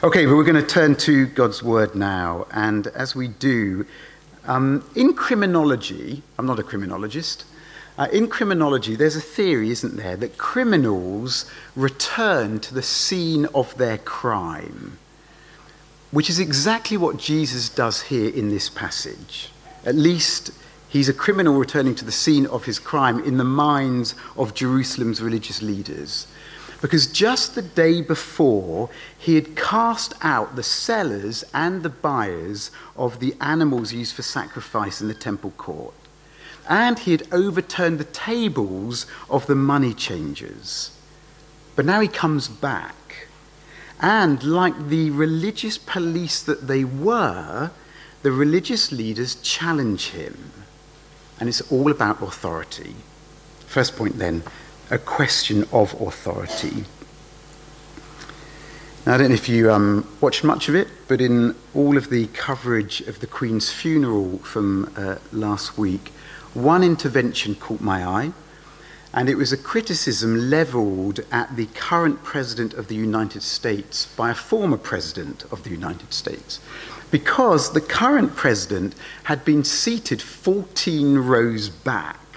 Okay, but we're going to turn to God's Word now. And as we do, um, in criminology, I'm not a criminologist, uh, in criminology, there's a theory, isn't there, that criminals return to the scene of their crime, which is exactly what Jesus does here in this passage. At least he's a criminal returning to the scene of his crime in the minds of Jerusalem's religious leaders. Because just the day before, he had cast out the sellers and the buyers of the animals used for sacrifice in the temple court. And he had overturned the tables of the money changers. But now he comes back. And like the religious police that they were, the religious leaders challenge him. And it's all about authority. First point then a question of authority. Now, I don't know if you um, watched much of it, but in all of the coverage of the Queen's funeral from uh, last week, one intervention caught my eye, and it was a criticism levelled at the current President of the United States by a former President of the United States. Because the current President had been seated 14 rows back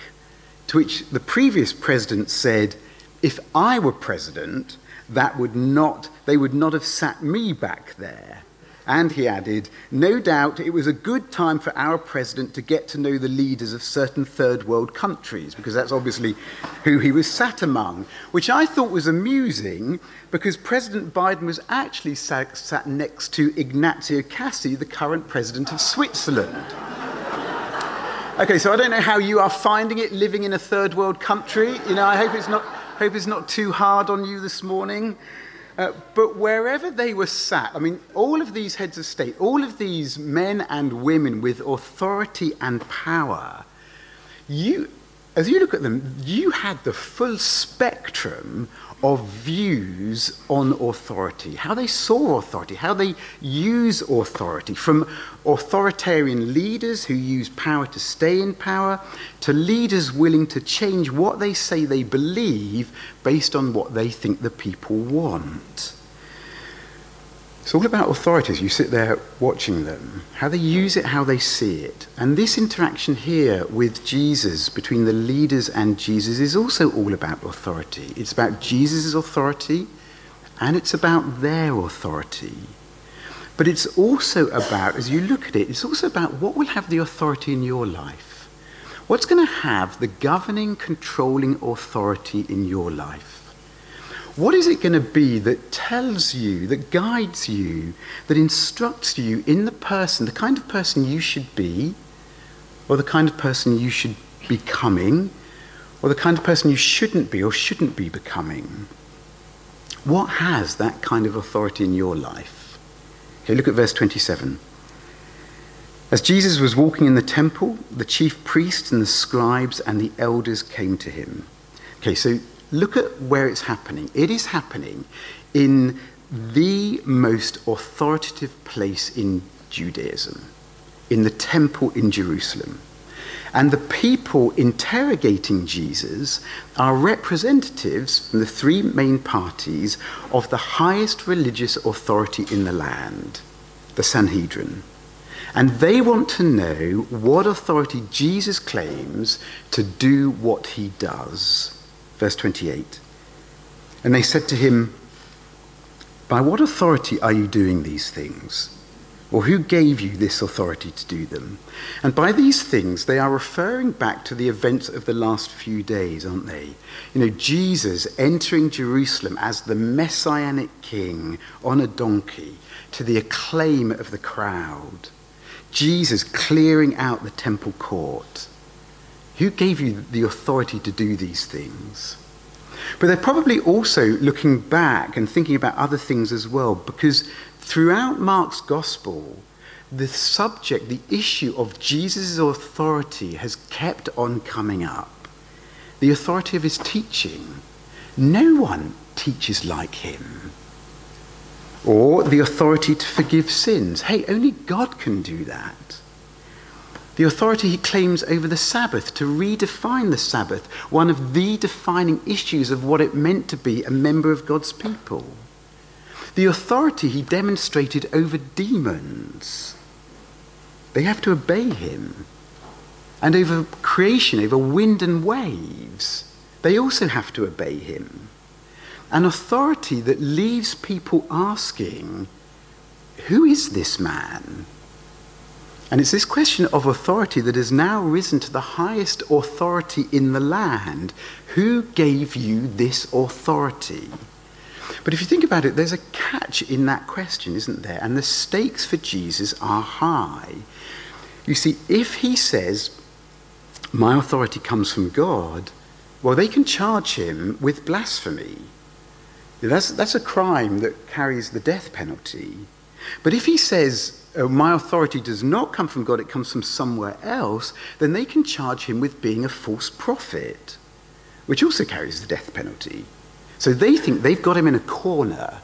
to which the previous president said, if I were president, that would not, they would not have sat me back there. And he added, no doubt it was a good time for our president to get to know the leaders of certain third world countries, because that's obviously who he was sat among, which I thought was amusing because President Biden was actually sat, sat next to Ignazio Cassis, the current president of Switzerland. Okay, so I don't know how you are finding it living in a third world country. You know, I hope it's not, hope it's not too hard on you this morning. Uh, but wherever they were sat, I mean, all of these heads of state, all of these men and women with authority and power, you, as you look at them, you had the full spectrum of views on authority, how they saw authority, how they use authority, from authoritarian leaders who use power to stay in power, to leaders willing to change what they say they believe based on what they think the people want. It's all about authorities. You sit there watching them, how they use it, how they see it. And this interaction here with Jesus, between the leaders and Jesus, is also all about authority. It's about Jesus' authority and it's about their authority. But it's also about, as you look at it, it's also about what will have the authority in your life. What's going to have the governing, controlling authority in your life? What is it going to be that tells you, that guides you, that instructs you in the person, the kind of person you should be, or the kind of person you should be becoming, or the kind of person you shouldn't be or shouldn't be becoming? What has that kind of authority in your life? Okay, look at verse 27. As Jesus was walking in the temple, the chief priests and the scribes and the elders came to him. Okay, so look at where it's happening. It is happening in the most authoritative place in Judaism, in the temple in Jerusalem. And the people interrogating Jesus are representatives from the three main parties of the highest religious authority in the land, the Sanhedrin. And they want to know what authority Jesus claims to do what he does. Verse 28. And they said to him, By what authority are you doing these things? Or who gave you this authority to do them? And by these things, they are referring back to the events of the last few days, aren't they? You know, Jesus entering Jerusalem as the messianic king on a donkey to the acclaim of the crowd. Jesus clearing out the temple court. Who gave you the authority to do these things? But they're probably also looking back and thinking about other things as well, because throughout Mark's gospel, the subject, the issue of Jesus' authority has kept on coming up. The authority of his teaching. No one teaches like him. Or the authority to forgive sins. Hey, only God can do that the authority he claims over the Sabbath, to redefine the Sabbath, one of the defining issues of what it meant to be a member of God's people. The authority he demonstrated over demons. They have to obey him. And over creation, over wind and waves, they also have to obey him. An authority that leaves people asking, Who is this man? And it's this question of authority that has now risen to the highest authority in the land. Who gave you this authority? But if you think about it, there's a catch in that question, isn't there? And the stakes for Jesus are high. You see, if he says, My authority comes from God, well, they can charge him with blasphemy. That's, that's a crime that carries the death penalty. But if he says, oh, my authority does not come from God, it comes from somewhere else, then they can charge him with being a false prophet, which also carries the death penalty. So they think they've got him in a corner.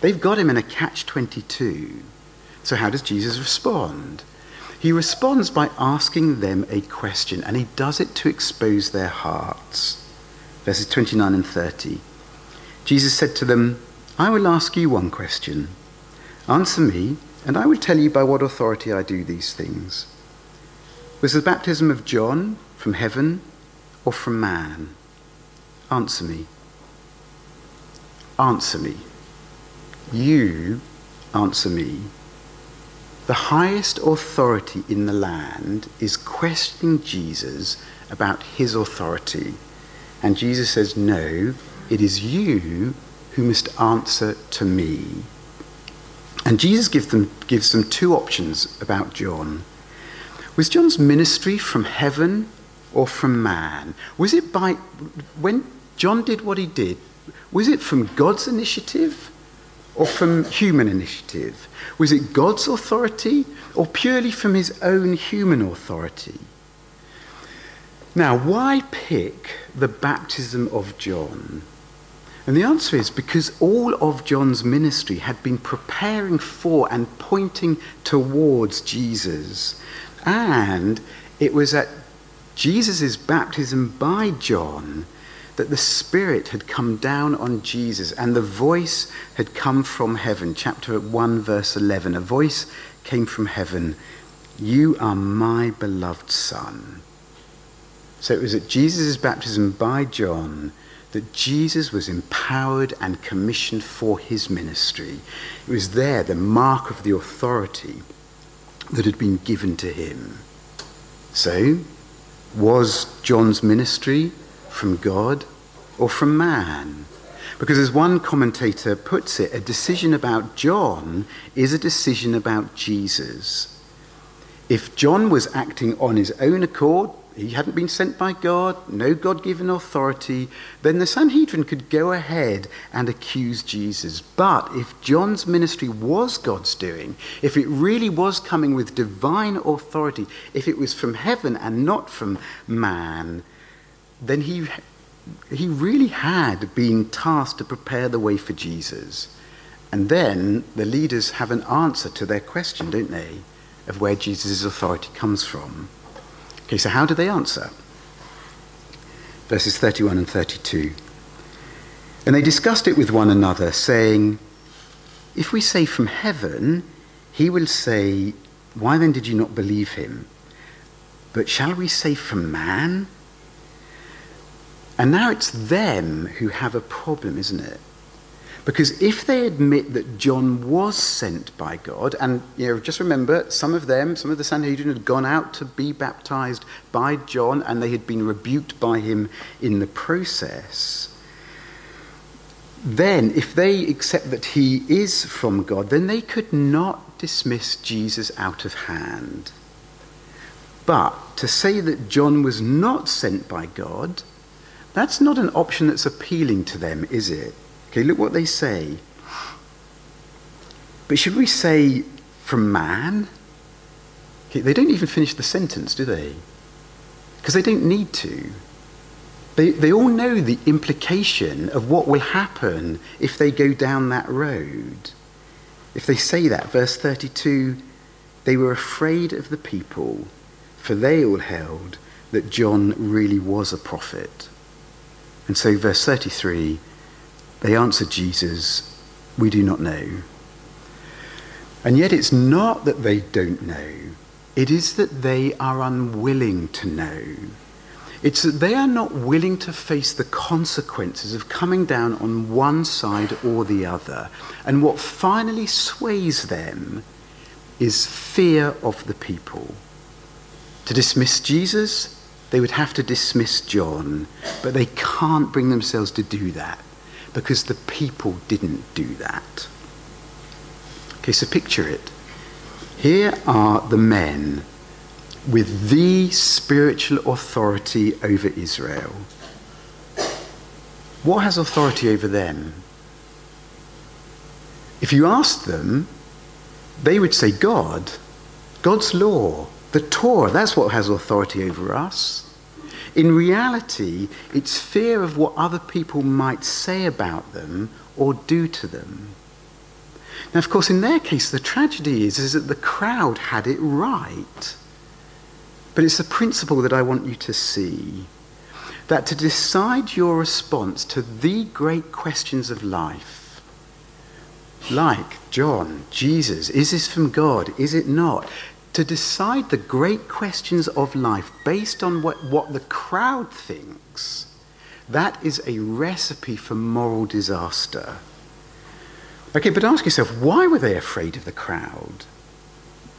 They've got him in a catch 22. So how does Jesus respond? He responds by asking them a question, and he does it to expose their hearts. Verses 29 and 30. Jesus said to them, I will ask you one question. Answer me, and I will tell you by what authority I do these things. Was the baptism of John from heaven or from man? Answer me. Answer me. You answer me. The highest authority in the land is questioning Jesus about his authority. And Jesus says, No, it is you who must answer to me. And Jesus gives them, gives them two options about John. Was John's ministry from heaven or from man? Was it by, when John did what he did, was it from God's initiative or from human initiative? Was it God's authority or purely from his own human authority? Now, why pick the baptism of John? And the answer is because all of John's ministry had been preparing for and pointing towards Jesus. And it was at Jesus' baptism by John that the Spirit had come down on Jesus and the voice had come from heaven. Chapter 1, verse 11. A voice came from heaven You are my beloved Son. So it was at Jesus' baptism by John that Jesus was empowered and commissioned for his ministry. It was there the mark of the authority that had been given to him. So, was John's ministry from God or from man? Because, as one commentator puts it, a decision about John is a decision about Jesus. If John was acting on his own accord, he hadn't been sent by God, no God given authority, then the Sanhedrin could go ahead and accuse Jesus. But if John's ministry was God's doing, if it really was coming with divine authority, if it was from heaven and not from man, then he, he really had been tasked to prepare the way for Jesus. And then the leaders have an answer to their question, don't they, of where Jesus' authority comes from. Okay, so how do they answer? Verses 31 and 32. And they discussed it with one another, saying, If we say from heaven, he will say, Why then did you not believe him? But shall we say from man? And now it's them who have a problem, isn't it? Because if they admit that John was sent by God, and you know, just remember, some of them, some of the Sanhedrin had gone out to be baptized by John, and they had been rebuked by him in the process. Then, if they accept that he is from God, then they could not dismiss Jesus out of hand. But to say that John was not sent by God, that's not an option that's appealing to them, is it? Okay, look what they say. But should we say from man? Okay, they don't even finish the sentence, do they? Because they don't need to. They, they all know the implication of what will happen if they go down that road. If they say that, verse 32, they were afraid of the people, for they all held that John really was a prophet. And so, verse 33, they answered Jesus, We do not know. And yet it's not that they don't know, it is that they are unwilling to know. It's that they are not willing to face the consequences of coming down on one side or the other. And what finally sways them is fear of the people. To dismiss Jesus, they would have to dismiss John, but they can't bring themselves to do that because the people didn't do that. Okay, so picture it. Here are the men with the spiritual authority over Israel. What has authority over them? If you asked them, they would say God, God's law, the Torah, that's what has authority over us. In reality, it's fear of what other people might say about them or do to them. Now, of course, in their case, the tragedy is, is that the crowd had it right. But it's a principle that I want you to see that to decide your response to the great questions of life, like John, Jesus, is this from God? Is it not? To decide the great questions of life based on what, what the crowd thinks, that is a recipe for moral disaster. Okay, but ask yourself, why were they afraid of the crowd?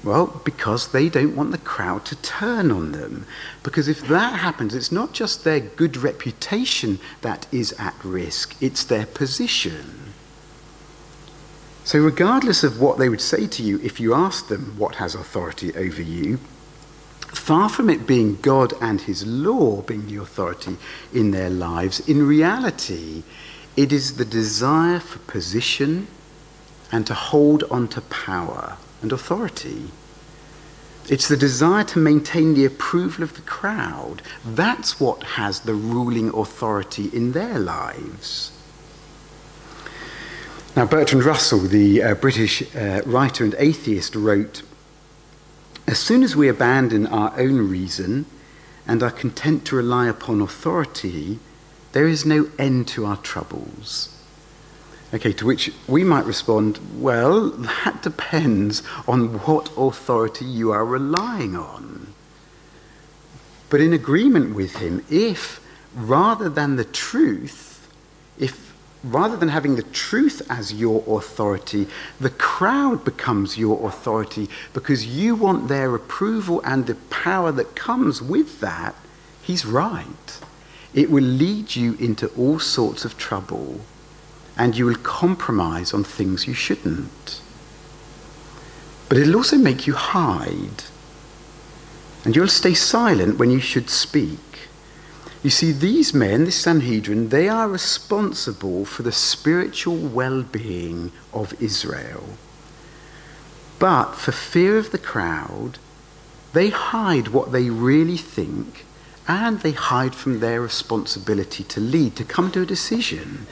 Well, because they don't want the crowd to turn on them. Because if that happens, it's not just their good reputation that is at risk, it's their position. So, regardless of what they would say to you if you asked them what has authority over you, far from it being God and His law being the authority in their lives, in reality, it is the desire for position and to hold on to power and authority. It's the desire to maintain the approval of the crowd. That's what has the ruling authority in their lives. Now, Bertrand Russell, the uh, British uh, writer and atheist, wrote As soon as we abandon our own reason and are content to rely upon authority, there is no end to our troubles. Okay, to which we might respond, well, that depends on what authority you are relying on. But in agreement with him, if rather than the truth, if rather than having the truth as your authority, the crowd becomes your authority because you want their approval and the power that comes with that, he's right. It will lead you into all sorts of trouble and you will compromise on things you shouldn't. But it'll also make you hide. And you'll stay silent when you should speak. You see, these men, this Sanhedrin, they are responsible for the spiritual well being of Israel. But for fear of the crowd, they hide what they really think and they hide from their responsibility to lead, to come to a decision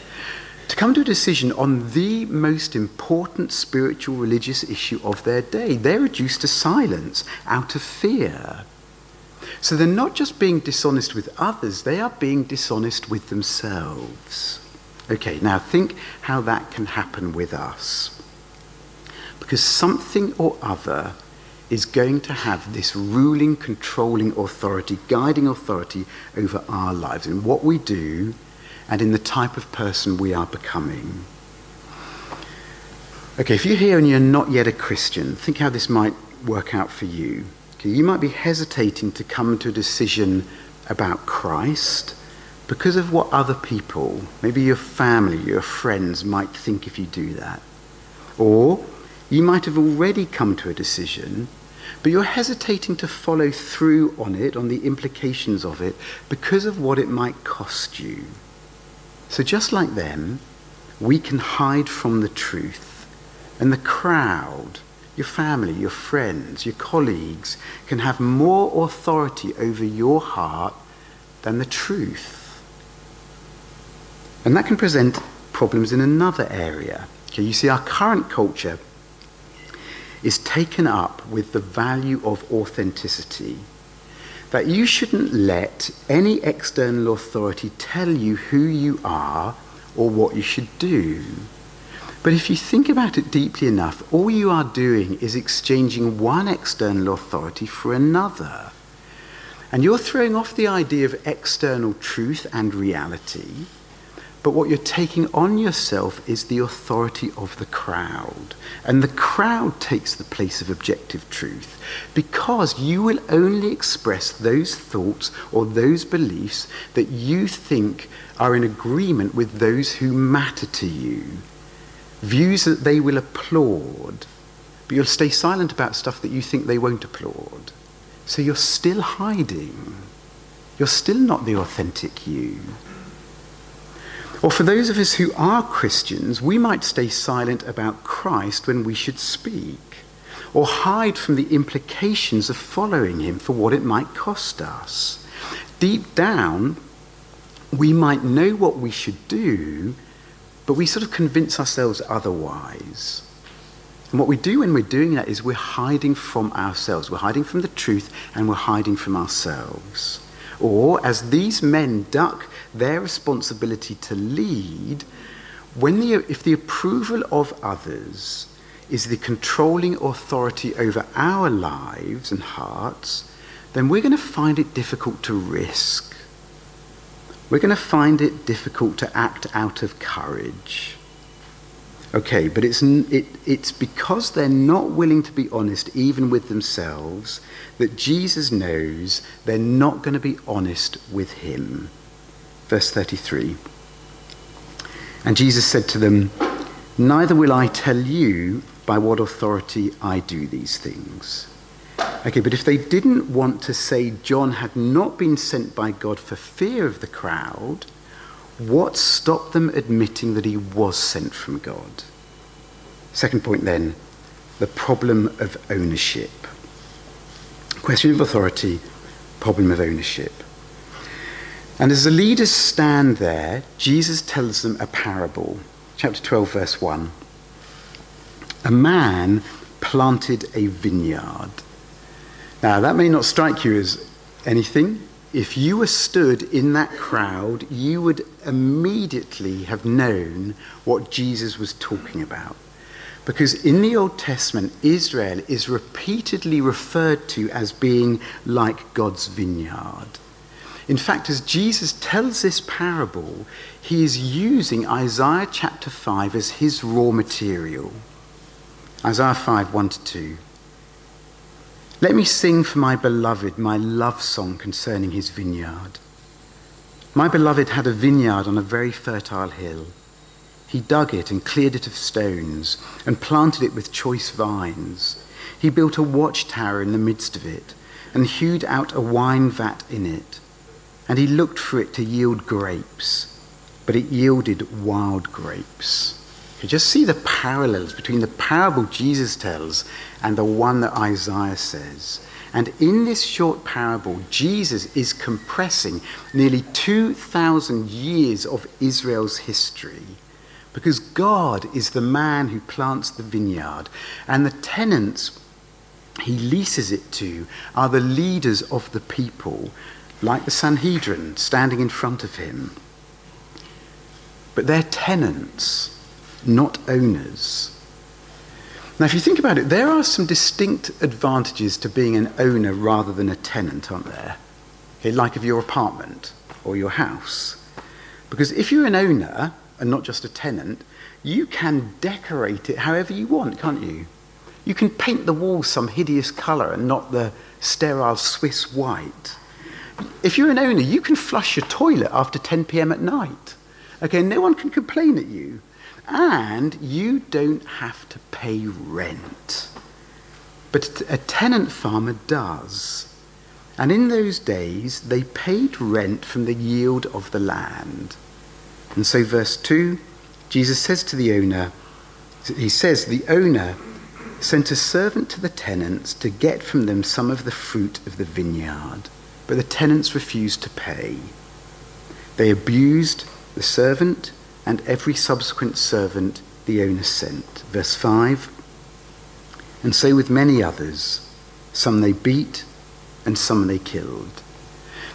to come to a decision on the most important spiritual religious issue of their day. They're reduced to silence out of fear. So they're not just being dishonest with others, they are being dishonest with themselves. Okay, now think how that can happen with us. Because something or other is going to have this ruling, controlling authority, guiding authority over our lives. And what we do and in the type of person we are becoming. Okay, if you're here and you're not yet a Christian, think how this might work out for you. You might be hesitating to come to a decision about Christ because of what other people, maybe your family, your friends, might think if you do that. Or you might have already come to a decision, but you're hesitating to follow through on it, on the implications of it, because of what it might cost you. So, just like them, we can hide from the truth, and the crowd, your family, your friends, your colleagues, can have more authority over your heart than the truth. And that can present problems in another area. Okay, you see, our current culture is taken up with the value of authenticity that you shouldn't let any external authority tell you who you are or what you should do. But if you think about it deeply enough, all you are doing is exchanging one external authority for another. And you're throwing off the idea of external truth and reality, but what you're taking on yourself is the authority of the crowd. And the crowd takes the place of objective truth because you will only express those thoughts or those beliefs that you think are in agreement with those who matter to you. Views that they will applaud, but you'll stay silent about stuff that you think they won't applaud. So you're still hiding. You're still not the authentic you. Or for those of us who are Christians, we might stay silent about Christ when we should speak, or hide from the implications of following him for what it might cost us. Deep down, we might know what we should do, but we sort of convince ourselves otherwise. And what we do when we're doing that is we're hiding from ourselves. We're hiding from the truth and we're hiding from ourselves. Or, as these men duck their responsibility to lead, when the, if the approval of others is the controlling authority over our lives and hearts, then we're going to find it difficult to risk. We're going to find it difficult to act out of courage. Okay, but it's, it, it's because they're not willing to be honest even with themselves that Jesus knows they're not going to be honest with him. Verse 33. And Jesus said to them, Neither will I tell you by what authority I do these things. Okay, but if they didn't want to say John had not been sent by God for fear of the crowd, what stopped them admitting that he was sent from God? Second point then, the problem of ownership. Question of authority, problem of ownership. And as the leaders stand there, Jesus tells them a parable. Chapter 12, verse 1. A man planted a vineyard. Now, that may not strike you as anything, if you were stood in that crowd, you would immediately have known what Jesus was talking about. Because in the Old Testament, Israel is repeatedly referred to as being like God's vineyard. In fact, as Jesus tells this parable, he is using Isaiah chapter 5 as his raw material. Isaiah 5 1 to 2. Let me sing for my beloved my love song concerning his vineyard. My beloved had a vineyard on a very fertile hill. He dug it and cleared it of stones and planted it with choice vines. He built a watchtower in the midst of it and hewed out a wine vat in it. And he looked for it to yield grapes, but it yielded wild grapes. You just see the parallels between the parable Jesus tells and the one that Isaiah says. And in this short parable, Jesus is compressing nearly 2,000 years of Israel's history. Because God is the man who plants the vineyard, and the tenants he leases it to are the leaders of the people, like the Sanhedrin standing in front of him. But they're tenants not owners. Now, if you think about it, there are some distinct advantages to being an owner rather than a tenant, aren't there? Okay, like of your apartment or your house. Because if you're an owner and not just a tenant, you can decorate it however you want, can't you? You can paint the walls some hideous colour and not the sterile Swiss white. If you're an owner, you can flush your toilet after 10 pm at night. Okay, no one can complain at you and you don't have to pay rent. But a tenant farmer does. And in those days, they paid rent from the yield of the land. And so, verse 2, Jesus says to the owner, he says, the owner sent a servant to the tenants to get from them some of the fruit of the vineyard. But the tenants refused to pay. They abused the servant and every subsequent servant the owner sent. Verse 5 And so with many others, some they beat and some they killed.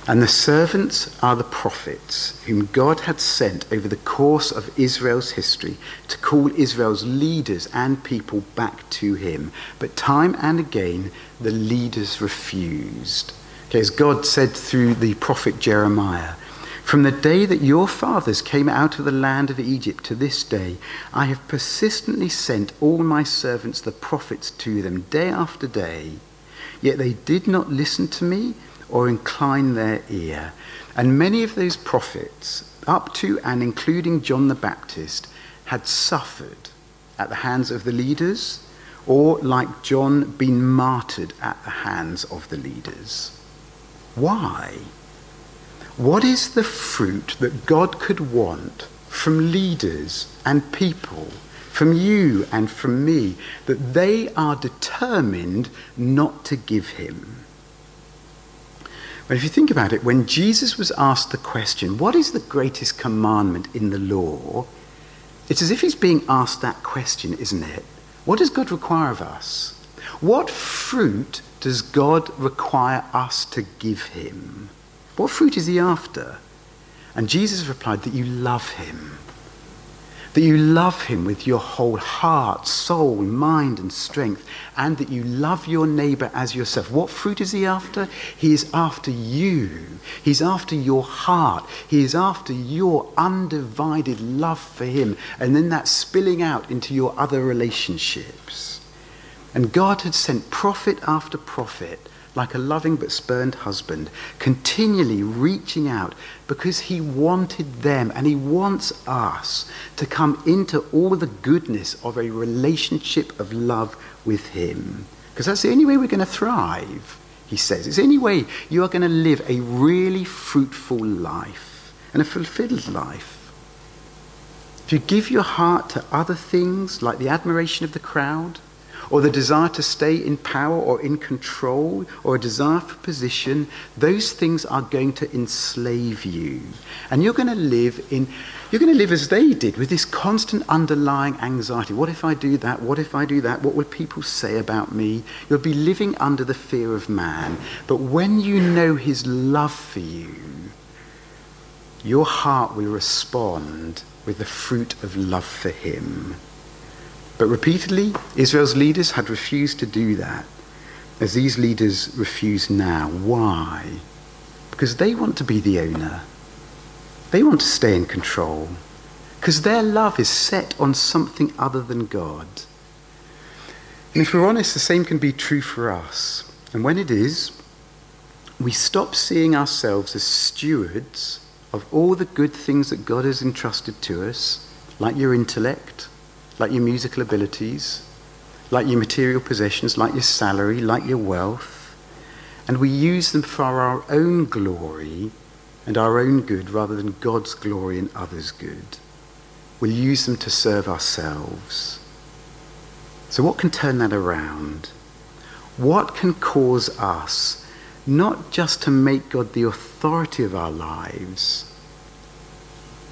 And the servants are the prophets whom God had sent over the course of Israel's history to call Israel's leaders and people back to him. But time and again, the leaders refused. Okay, as God said through the prophet Jeremiah, from the day that your fathers came out of the land of Egypt to this day, I have persistently sent all my servants, the prophets, to them day after day. Yet they did not listen to me or incline their ear. And many of those prophets, up to and including John the Baptist, had suffered at the hands of the leaders, or, like John, been martyred at the hands of the leaders. Why? What is the fruit that God could want from leaders and people, from you and from me, that they are determined not to give him? But if you think about it, when Jesus was asked the question, What is the greatest commandment in the law? It's as if he's being asked that question, isn't it? What does God require of us? What fruit does God require us to give him? What fruit is he after? And Jesus replied that you love him that you love him with your whole heart, soul, mind, and strength, and that you love your neighbor as yourself. What fruit is he after? He is after you. He's after your heart. He is after your undivided love for him, and then that spilling out into your other relationships. And God had sent prophet after prophet like a loving but spurned husband, continually reaching out because he wanted them and he wants us to come into all the goodness of a relationship of love with him. Because that's the only way we're going to thrive, he says. It's the only way you are going to live a really fruitful life and a fulfilled life. If you give your heart to other things like the admiration of the crowd, or the desire to stay in power or in control or a desire for position, those things are going to enslave you. And you're going to live in you're going to live as they did with this constant underlying anxiety. What if I do that? What if I do that? What will people say about me? You'll be living under the fear of man. But when you know his love for you, your heart will respond with the fruit of love for him. But repeatedly, Israel's leaders had refused to do that, as these leaders refuse now. Why? Because they want to be the owner. They want to stay in control. Because their love is set on something other than God. And if we're honest, the same can be true for us. And when it is, we stop seeing ourselves as stewards of all the good things that God has entrusted to us, like your intellect, like your musical abilities, like your material possessions, like your salary, like your wealth, and we use them for our own glory and our own good rather than God's glory and others' good. We'll use them to serve ourselves. So, what can turn that around? What can cause us not just to make God the authority of our lives,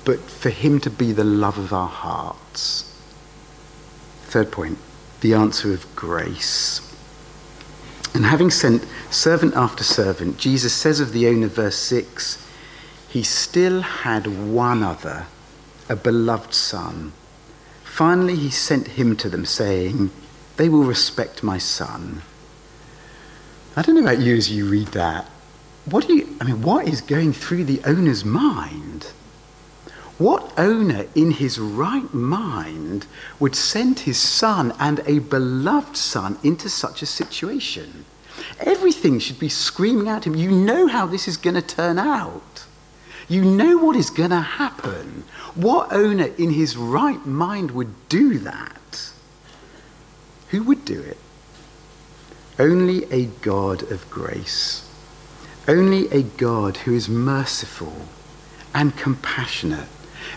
but for Him to be the love of our hearts? Third point, the answer of grace. And having sent servant after servant, Jesus says of the owner, verse 6, he still had one other, a beloved son. Finally, he sent him to them, saying, They will respect my son. I don't know about you as you read that. What do you, I mean, what is going through the owner's mind? What owner in his right mind would send his son and a beloved son into such a situation? Everything should be screaming at him. You know how this is going to turn out. You know what is going to happen. What owner in his right mind would do that? Who would do it? Only a God of grace. Only a God who is merciful and compassionate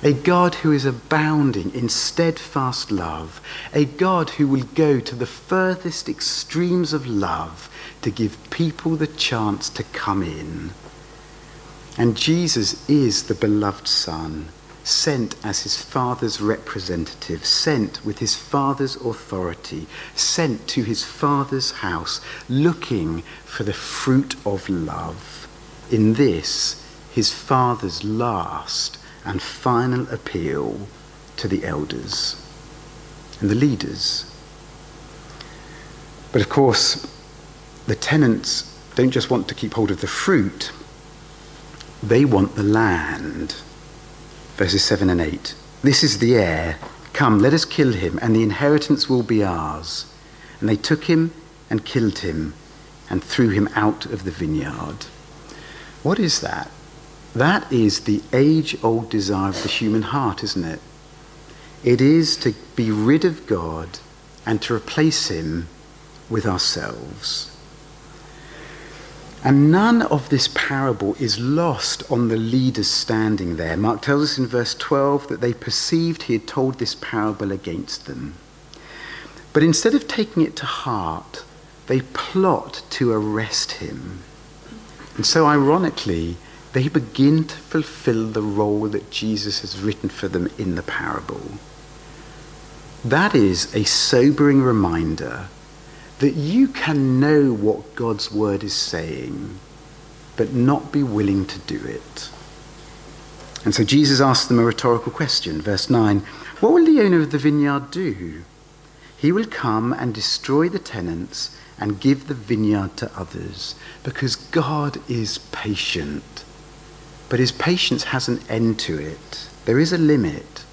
a God who is abounding in steadfast love, a God who will go to the furthest extremes of love to give people the chance to come in. And Jesus is the beloved Son, sent as his Father's representative, sent with his Father's authority, sent to his Father's house, looking for the fruit of love. in this, his father's last and final appeal to the elders and the leaders. But of course, the tenants don't just want to keep hold of the fruit, they want the land. Verses 7 and 8. This is the heir. Come, let us kill him, and the inheritance will be ours. And they took him and killed him and threw him out of the vineyard. What is that? That is the age old desire of the human heart, isn't it? It is to be rid of God and to replace him with ourselves. And none of this parable is lost on the leaders standing there. Mark tells us in verse 12 that they perceived he had told this parable against them. But instead of taking it to heart, they plot to arrest him. And so, ironically, they begin to fulfill the role that Jesus has written for them in the parable. That is a sobering reminder that you can know what God's word is saying, but not be willing to do it. And so Jesus asks them a rhetorical question. Verse 9 What will the owner of the vineyard do? He will come and destroy the tenants and give the vineyard to others because God is patient. But his patience has an end to it, there is a limit.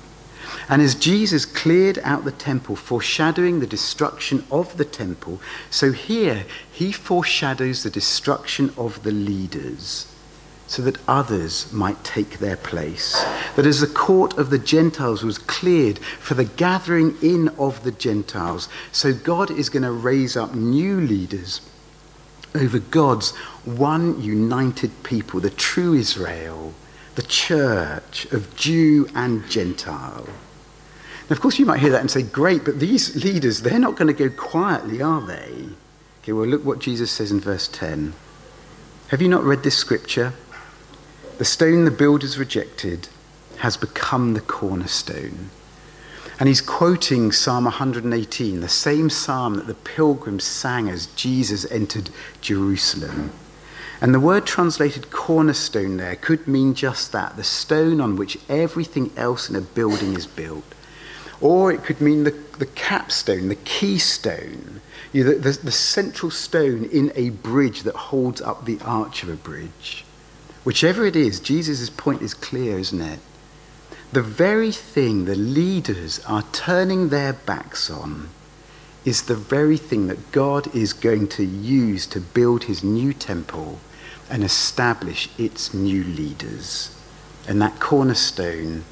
And as Jesus cleared out the temple, foreshadowing the destruction of the temple, so here he foreshadows the destruction of the leaders so that others might take their place. That as the court of the Gentiles was cleared for the gathering in of the Gentiles, so God is going to raise up new leaders over God's one united people, the true Israel, the church of Jew and Gentile. Now, of course, you might hear that and say, great, but these leaders, they're not going to go quietly, are they? Okay, well, look what Jesus says in verse 10. Have you not read this scripture? The stone the builders rejected has become the cornerstone. And he's quoting Psalm 118, the same psalm that the pilgrims sang as Jesus entered Jerusalem. And the word translated cornerstone there could mean just that the stone on which everything else in a building is built. Or it could mean the, the capstone, the keystone, you know, the, the, the central stone in a bridge that holds up the arch of a bridge. Whichever it is, Jesus' point is clear, isn't it? The very thing the leaders are turning their backs on is the very thing that God is going to use to build his new temple and establish its new leaders. And that cornerstone,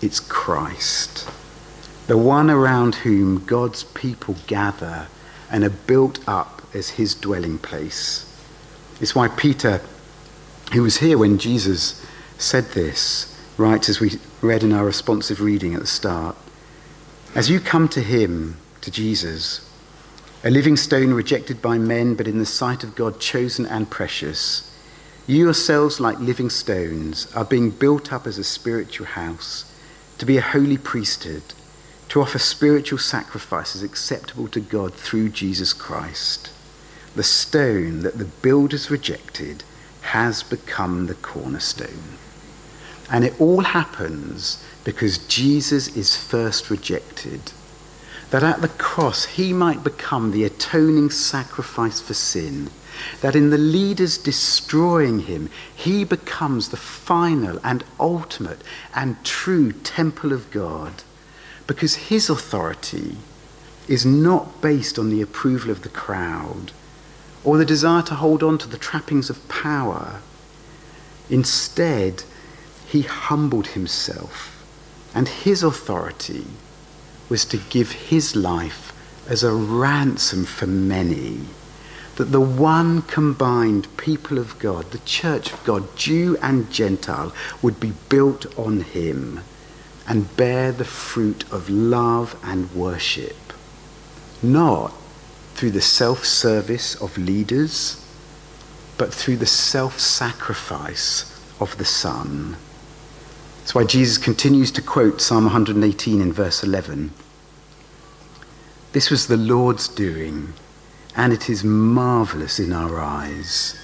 it's Christ, the one around whom God's people gather and are built up as his dwelling place. It's why Peter who was here when Jesus said this, right as we read in our responsive reading at the start. As you come to him, to Jesus, a living stone rejected by men, but in the sight of God chosen and precious, you yourselves, like living stones, are being built up as a spiritual house, to be a holy priesthood, to offer spiritual sacrifices acceptable to God through Jesus Christ. The stone that the builders rejected has become the cornerstone. And it all happens because Jesus is first rejected. That at the cross he might become the atoning sacrifice for sin. That in the leaders destroying him, he becomes the final and ultimate and true temple of God. Because his authority is not based on the approval of the crowd, or the desire to hold on to the trappings of power. Instead, he humbled himself, and his authority was to give his life as a ransom for many. That the one combined people of God, the church of God, Jew and Gentile, would be built on him and bear the fruit of love and worship. Not through the self service of leaders, but through the self sacrifice of the Son. That's why Jesus continues to quote Psalm 118 in verse 11. This was the Lord's doing, and it is marvelous in our eyes.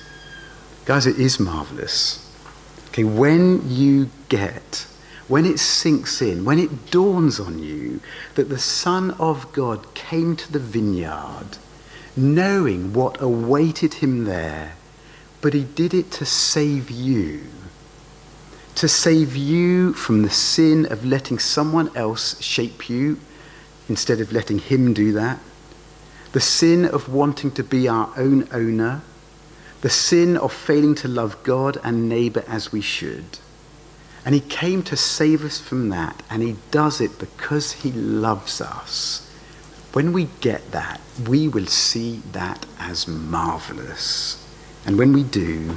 Guys, it is marvelous. Okay, when you get, when it sinks in, when it dawns on you that the Son of God came to the vineyard, knowing what awaited him there, but he did it to save you. To save you from the sin of letting someone else shape you instead of letting him do that. The sin of wanting to be our own owner the sin of failing to love God and neighbor as we should. And he came to save us from that, and he does it because he loves us. When we get that, we will see that as marvelous. And when we do,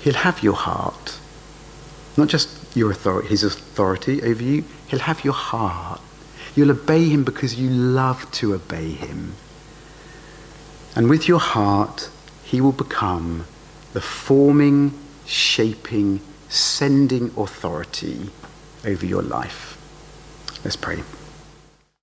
he'll have your heart. Not just your authority, his authority over you, he'll have your heart. You'll obey him because you love to obey him. And with your heart, he will become the forming, shaping, sending authority over your life. Let's pray.